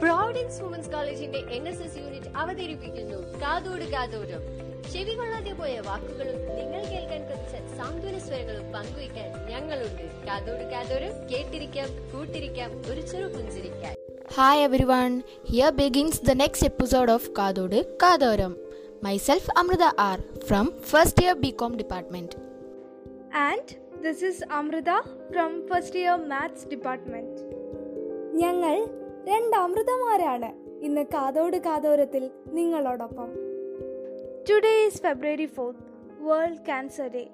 Providence women's കോളേജിന്റെ N S S unit അവതരിപ്പിക്കുന്നു കാതോട് കാതോടും ചെവി കൊള്ളാതെ പോയ വാക്കുകളും നിങ്ങൾ കേൾക്കാൻ കുറച്ച് സാന്ത്വന സ്വരങ്ങളും പങ്കുവയ്ക്കാൻ ഞങ്ങളുണ്ട് കാതോട് കാതോരം കേട്ടിരിക്കാം കൂട്ടിരിക്കാം ഒരു ചെറു പുഞ്ചിരിക്കാൻ Hi everyone, here begins the next episode of Kadodu Kadoram. Myself Amrutha R from first year B Com department. And this is Amrutha from first year maths department ഞങ്ങൾ രണ്ട് അമൃതമാരാണ് ഇന്ന് കാതോട് കാതോരത്തിൽ നിങ്ങളോടൊപ്പം. Today is February fourth world cancer day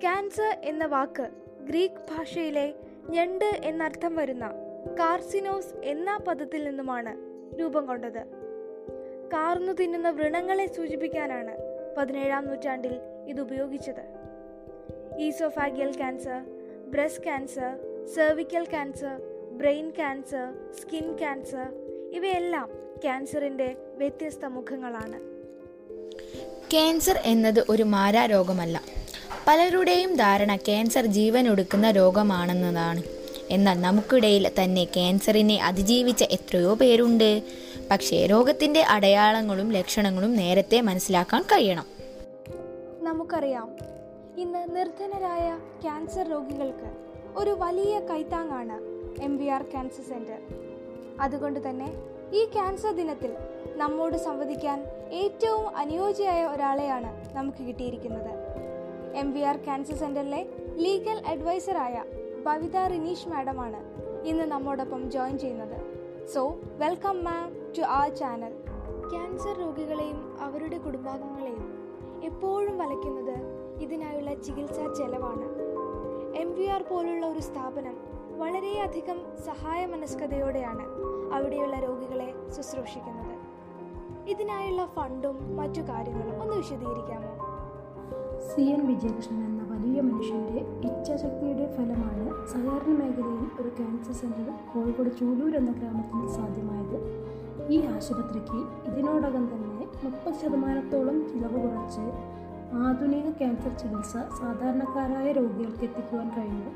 cancer എന്ന വാക്ക് Greek ഭാഷയിലെ ഞണ്ട് എന്നർത്ഥം വരുന്ന കാർസിനോസ് എന്ന പദത്തിൽ നിന്നുമാണ് രൂപം കൊണ്ടത്. കാർന്നു തിന്നുന്ന വ്രണങ്ങളെ സൂചിപ്പിക്കാനാണ് പതിനേഴാം നൂറ്റാണ്ടിൽ ഇത് ഉപയോഗിച്ചത്. Oesophageal cancer breast cancer cervical cancer brain cancer skin cancer ഇവയെല്ലാം ക്യാൻസറിന്റെ വ്യത്യസ്ത മുഖങ്ങളാണ്. ക്യാൻസർ എന്നത് ഒരു മാരാരോഗമല്ല പലരുടെയും ധാരണ ക്യാൻസർ ജീവനൊടുക്കുന്ന രോഗമാണെന്നതാണ്. എന്നാൽ നമുക്കിടയിൽ തന്നെ ക്യാൻസറിനെ അതിജീവിച്ച എത്രയോ പേരുണ്ട്. പക്ഷേ രോഗത്തിന്റെ അടയാളങ്ങളും ലക്ഷണങ്ങളും നേരത്തെ മനസ്സിലാക്കാൻ കഴിയണം. നമുക്കറിയാം. ഇന്ന് നിർധനരായ ക്യാൻസർ രോഗികൾക്ക് ഒരു വലിയ കൈത്താങ്ങാണ് M V R cancer centre അതുകൊണ്ട് തന്നെ ഈ ക്യാൻസർ ദിനത്തിൽ നമ്മോട് സംവദിക്കാൻ ഏറ്റവും അനുയോജ്യയായ ഒരാളെയാണ് നമുക്ക് കിട്ടിയിരിക്കുന്നത്. എം വി ആർ ക്യാൻസർ സെന്ററിലെ ലീഗൽ അഡ്വൈസറായ ഭവിത റിനീഷ് മാഡമാണ് ഇന്ന് നമ്മോടൊപ്പം ജോയിൻ ചെയ്യുന്നത്. So welcome ma'am to our channel. Cancer രോഗികളെയും അവരുടെ കുടുംബാംഗങ്ങളെയും എപ്പോഴും വലയ്ക്കുന്നത് ഇതിനായുള്ള ചികിത്സാ ചെലവാണ്. എം വി ആർ പോലുള്ള ഒരു സ്ഥാപനം വളരെയധികം സഹായ മനസ്കതയോടെയാണ് അവിടെയുള്ള രോഗികളെ ശുശ്രൂഷിക്കുന്നത്. ഇതിനായുള്ള ഫണ്ടും മറ്റു കാര്യങ്ങളും ഒന്ന് വിശദീകരിക്കാമോ? സി എൻ വിജയകൃഷ്ണൻ എന്ന വലിയ മനുഷ്യന്റെ ഇച്ഛാശക്തിയുടെ ഫലമാണ് സഹകരണ മേഖലയിൽ ഒരു ക്യാൻസർ സെന്റർ കോഴിക്കോട് ചൂലൂർ എന്ന ഗ്രാമത്തിൽ സാധ്യമായത്. ഈ ആശുപത്രിക്ക് ഇതിനോടകം തന്നെ മുപ്പത് ശതമാനത്തോളം ചിലവ് കുറച്ച് ആധുനിക ക്യാൻസർ ചികിത്സ സാധാരണക്കാരായ രോഗികൾക്ക് എത്തിക്കുവാൻ കഴിഞ്ഞു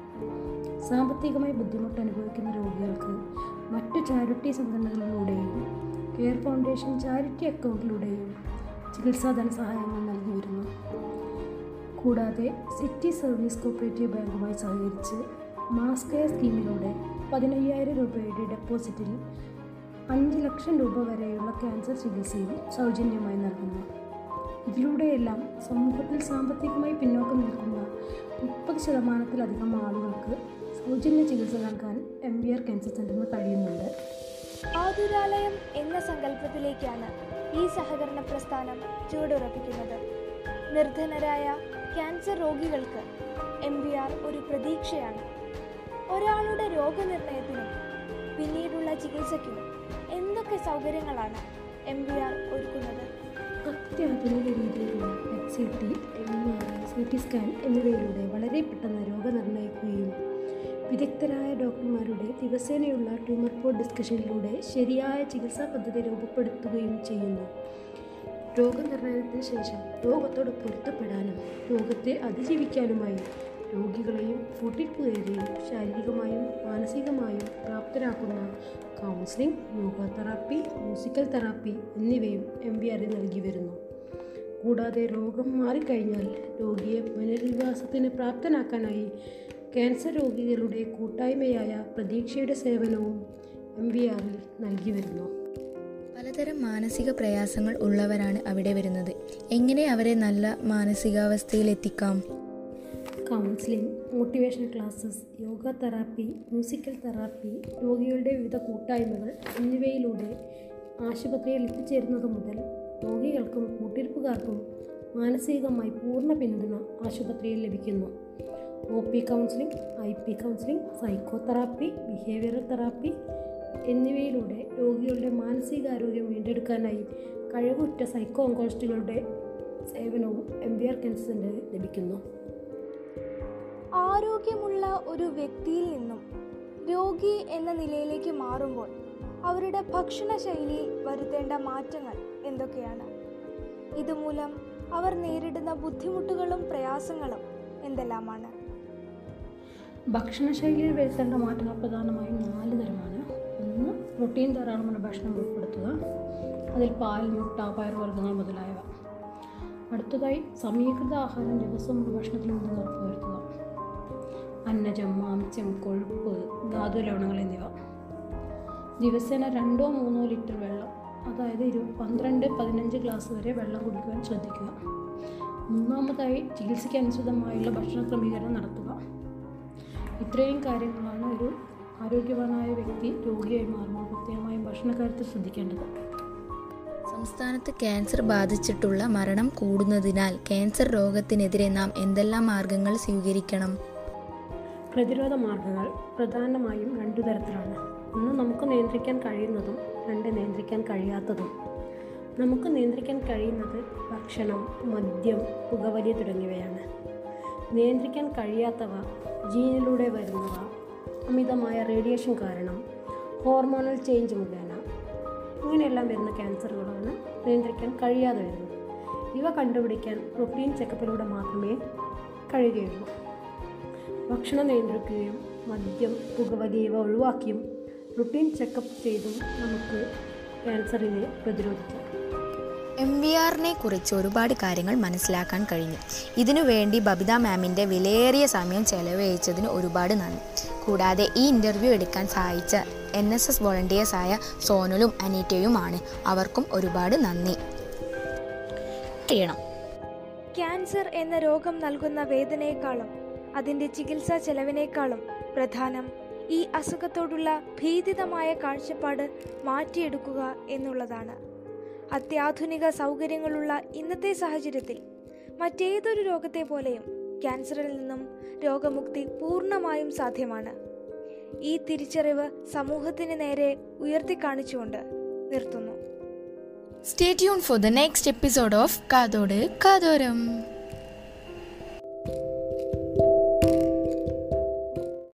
സാമ്പത്തികമായി ബുദ്ധിമുട്ട് അനുഭവിക്കുന്ന രോഗികൾക്ക് മറ്റു ചാരിറ്റി സംഘടനകളിലൂടെയും കെയർ ഫൗണ്ടേഷൻ ചാരിറ്റി അക്കൗണ്ടിലൂടെയും ചികിത്സാ ധനസഹായങ്ങൾ നൽകി വരുന്നു. കൂടാതെ സിറ്റി സർവീസ് കോപ്പറേറ്റീവ് ബാങ്കുമായി സഹകരിച്ച് മാസ്ക് കെയർ സ്കീമിലൂടെ പതിനയ്യായിരം രൂപയുടെ ഡെപ്പോസിറ്റിൽ അഞ്ച് ലക്ഷം രൂപ വരെയുള്ള ക്യാൻസർ ചികിത്സയും സൗജന്യമായി നൽകുന്നു. ഇതിലൂടെയെല്ലാം സമൂഹത്തിൽ സാമ്പത്തികമായി പിന്നോക്കം നിൽക്കുന്ന മുപ്പത് ശതമാനത്തിലധികം ആളുകൾക്ക് സൗജന്യ ചികിത്സ നൽകാൻ എം ബി ആർ ക്യാൻസർ സെന്ററിന് കഴിയുന്നുണ്ട്. ആതുരാലയം എന്ന സങ്കല്പത്തിലേക്കാണ് ഈ സഹകരണ പ്രസ്ഥാനം ചുവടുറപ്പിക്കുന്നത്. നിർധനരായ ക്യാൻസർ രോഗികൾക്ക് എം ബി ആർ ഒരു പ്രതീക്ഷയാണ്. ഒരാളുടെ രോഗനിർണയത്തിനും പിന്നീടുള്ള ചികിത്സയ്ക്കും എന്തൊക്കെ സൗകര്യങ്ങളാണ് എം ബി ആർ ഒരുക്കുന്നത്? അത്യാധുനിക രീതിയിലുള്ള H C T M R I C T scan എന്നിവയിലൂടെ വളരെ പെട്ടെന്ന് രോഗനിർണയിക്കുകയും വിദഗ്ധരായ ഡോക്ടർമാരുടെ ദിവസേനയുള്ള ട്യൂമർ ബോർഡ് ഡിസ്കഷനിലൂടെ ശരിയായ ചികിത്സാ പദ്ധതി രൂപപ്പെടുത്തുകയും ചെയ്യുന്നു. രോഗനിർണയത്തിന് ശേഷം രോഗത്തോട് പൊരുത്തപ്പെടാനും രോഗത്തെ അതിജീവിക്കാനുമായി രോഗികളെയും കൂട്ടിപ്പുകയും ശാരീരികമായും മാനസികമായും പ്രാപ്തരാക്കുന്ന counselling yoga therapy musical therapy എന്നിവയും എം വി ആറിൽ നൽകി വരുന്നു. കൂടാതെ രോഗം മാറിക്കഴിഞ്ഞാൽ രോഗിയെ പുനരധിവാസത്തിന് പ്രാപ്തനാക്കാനായി ക്യാൻസർ രോഗികളുടെ കൂട്ടായ്മയായ പ്രതീക്ഷയുടെ സേവനവും എം വി ആറിൽ നൽകി വരുന്നു. പലതരം മാനസിക പ്രയാസങ്ങൾ ഉള്ളവരാണ് അവിടെ വരുന്നത്. എങ്ങനെ അവരെ നല്ല മാനസികാവസ്ഥയിൽ എത്തിക്കാം counselling motivational classes yoga therapy musical therapy രോഗികളുടെ വിവിധ കൂട്ടായ്മകൾ എന്നിവയിലൂടെ ആശുപത്രിയിൽ എത്തിച്ചേരുന്നത് മുതൽ രോഗികൾക്കും കൂട്ടിരിപ്പുകാർക്കും മാനസികമായി പൂർണ പിന്തുണ ആശുപത്രിയിൽ ലഭിക്കുന്നു. O P counselling I P counselling psycho therapy behavioural therapy എന്നിവയിലൂടെ രോഗികളുടെ മാനസികാരോഗ്യം വീണ്ടെടുക്കാനായി കഴിവുറ്റ സൈക്കോ ഓങ്കോളജിസ്റ്റുകളുടെ സേവനവും എം ബി ആർ സെന്ററിൽ ലഭിക്കുന്നു. ആരോഗ്യമുള്ള ഒരു വ്യക്തിയിൽ നിന്നും രോഗി എന്ന നിലയിലേക്ക് മാറുമ്പോൾ അവരുടെ ഭക്ഷണശൈലി വരുത്തേണ്ട മാറ്റങ്ങൾ എന്തൊക്കെയാണ്? ഇതുമൂലം അവർ നേരിടുന്ന ബുദ്ധിമുട്ടുകളും പ്രയാസങ്ങളും എന്തെല്ലാമാണ്? ഭക്ഷണശൈലിയിൽ വരുത്തേണ്ട മാറ്റങ്ങൾ പ്രധാനമായും നാല് തരമാണ്. ഒന്ന് പ്രോട്ടീൻ ധാരാളമുള്ള ഭക്ഷണം ഉൾപ്പെടുത്തുക. അതിൽ പാൽ മുട്ട പയറുവർഗങ്ങൾ മുതലായവ. അടുത്തതായി സമീകൃത ആഹാരം ദിവസവും ഭക്ഷണത്തിൽ നിന്ന് ഉറപ്പുവരുത്തുക. അന്നജം മാംസ്യം കൊഴുപ്പ് ധാതു ലവണങ്ങൾ എന്നിവ. ദിവസേന രണ്ടോ മൂന്നോ ലിറ്റർ വെള്ളം അതായത് ഇരു പന്ത്രണ്ട് പതിനഞ്ച് ഗ്ലാസ് വരെ വെള്ളം കുടിക്കുവാൻ ശ്രദ്ധിക്കുക. മൂന്നാമതായി ചികിത്സയ്ക്ക് അനുസൃതമായുള്ള ഭക്ഷണ ക്രമീകരണം നടത്തുക. ഇത്രയും കാര്യങ്ങളാണ് ഒരു ആരോഗ്യവാനായ വ്യക്തി രോഗിയായി മാറുമ്പോൾ പ്രത്യേകമായും ഭക്ഷണകാര്യത്തിൽ ശ്രദ്ധിക്കേണ്ടത്. സംസ്ഥാനത്ത് ക്യാൻസർ ബാധിച്ചിട്ടുള്ള മരണം കൂടുന്നതിനാൽ ക്യാൻസർ രോഗത്തിനെതിരെ നാം എന്തെല്ലാം മാർഗങ്ങൾ സ്വീകരിക്കണം? പ്രതിരോധ മാർഗങ്ങൾ പ്രധാനമായും രണ്ടു തരത്തിലാണ്. ഒന്ന് നമുക്ക് നിയന്ത്രിക്കാൻ കഴിയുന്നതും രണ്ട് നിയന്ത്രിക്കാൻ കഴിയാത്തതും. നമുക്ക് നിയന്ത്രിക്കാൻ കഴിയുന്നത് ഭക്ഷണം മദ്യം പുകവലി തുടങ്ങിയവയാണ്. നിയന്ത്രിക്കാൻ കഴിയാത്തവ ജീനിലൂടെ വരുന്നവ അമിതമായ റേഡിയേഷൻ കാരണം ഹോർമോണൽ ചേഞ്ച് മുഖേന. ഇങ്ങനെയെല്ലാം വരുന്ന ക്യാൻസറുകളാണ് നിയന്ത്രിക്കാൻ കഴിയാതെ വരുന്നത്. ഇവ കണ്ടുപിടിക്കാൻ പ്രോട്ടീൻ ചെക്കപ്പിലൂടെ മാത്രമേ കഴിയുകയുള്ളൂ. ഭക്ഷണം നിയന്ത്രിക്കുകയും മദ്യം പുകവലി ഇവ ഒഴിവാക്കിയും റുട്ടീൻ ചെക്കപ്പ് ചെയ്തും നമുക്ക് ക്യാൻസറിനെ പ്രതിരോധിക്കാം. എം വി ആറിനെ കുറിച്ച് ഒരുപാട് കാര്യങ്ങൾ മനസ്സിലാക്കാൻ കഴിഞ്ഞു. ഇതിനുവേണ്ടി ബബിത മാമിന്റെ വിലയേറിയ സമയം ചെലവഴിച്ചതിന് ഒരുപാട് നന്ദി. കൂടാതെ ഈ ഇന്റർവ്യൂ എടുക്കാൻ സഹായിച്ച എൻ എസ് എസ് വോളണ്ടിയേഴ്സായ സോനലും അനീറ്റയുമാണ്. അവർക്കും ഒരുപാട് നന്ദി. ചെയ്യണം. ക്യാൻസർ എന്ന രോഗം നൽകുന്ന വേദനയെക്കാളും അതിന്റെ ചികിത്സാ ചെലവിനേക്കാളും പ്രധാനം. ഈ അസുഖത്തോടുള്ള ഭീതിതമായ കാഴ്ചപ്പാട് മാറ്റിയെടുക്കുക എന്നുള്ളതാണ്. അത്യാധുനിക സൗകര്യങ്ങളുള്ള ഇന്നത്തെ സാഹചര്യത്തിൽ മറ്റേതൊരു രോഗത്തെ പോലെയും ക്യാൻസറിൽ നിന്നും രോഗമുക്തി പൂർണമായും സാധ്യമാണ്. ഈ തിരിച്ചറിവ് സമൂഹത്തിന് നേരെ ഉയർത്തിക്കാണിച്ചുകൊണ്ട് നിർത്തുന്നു. Stay tune for the next episode of കാതോട് കാതോരം.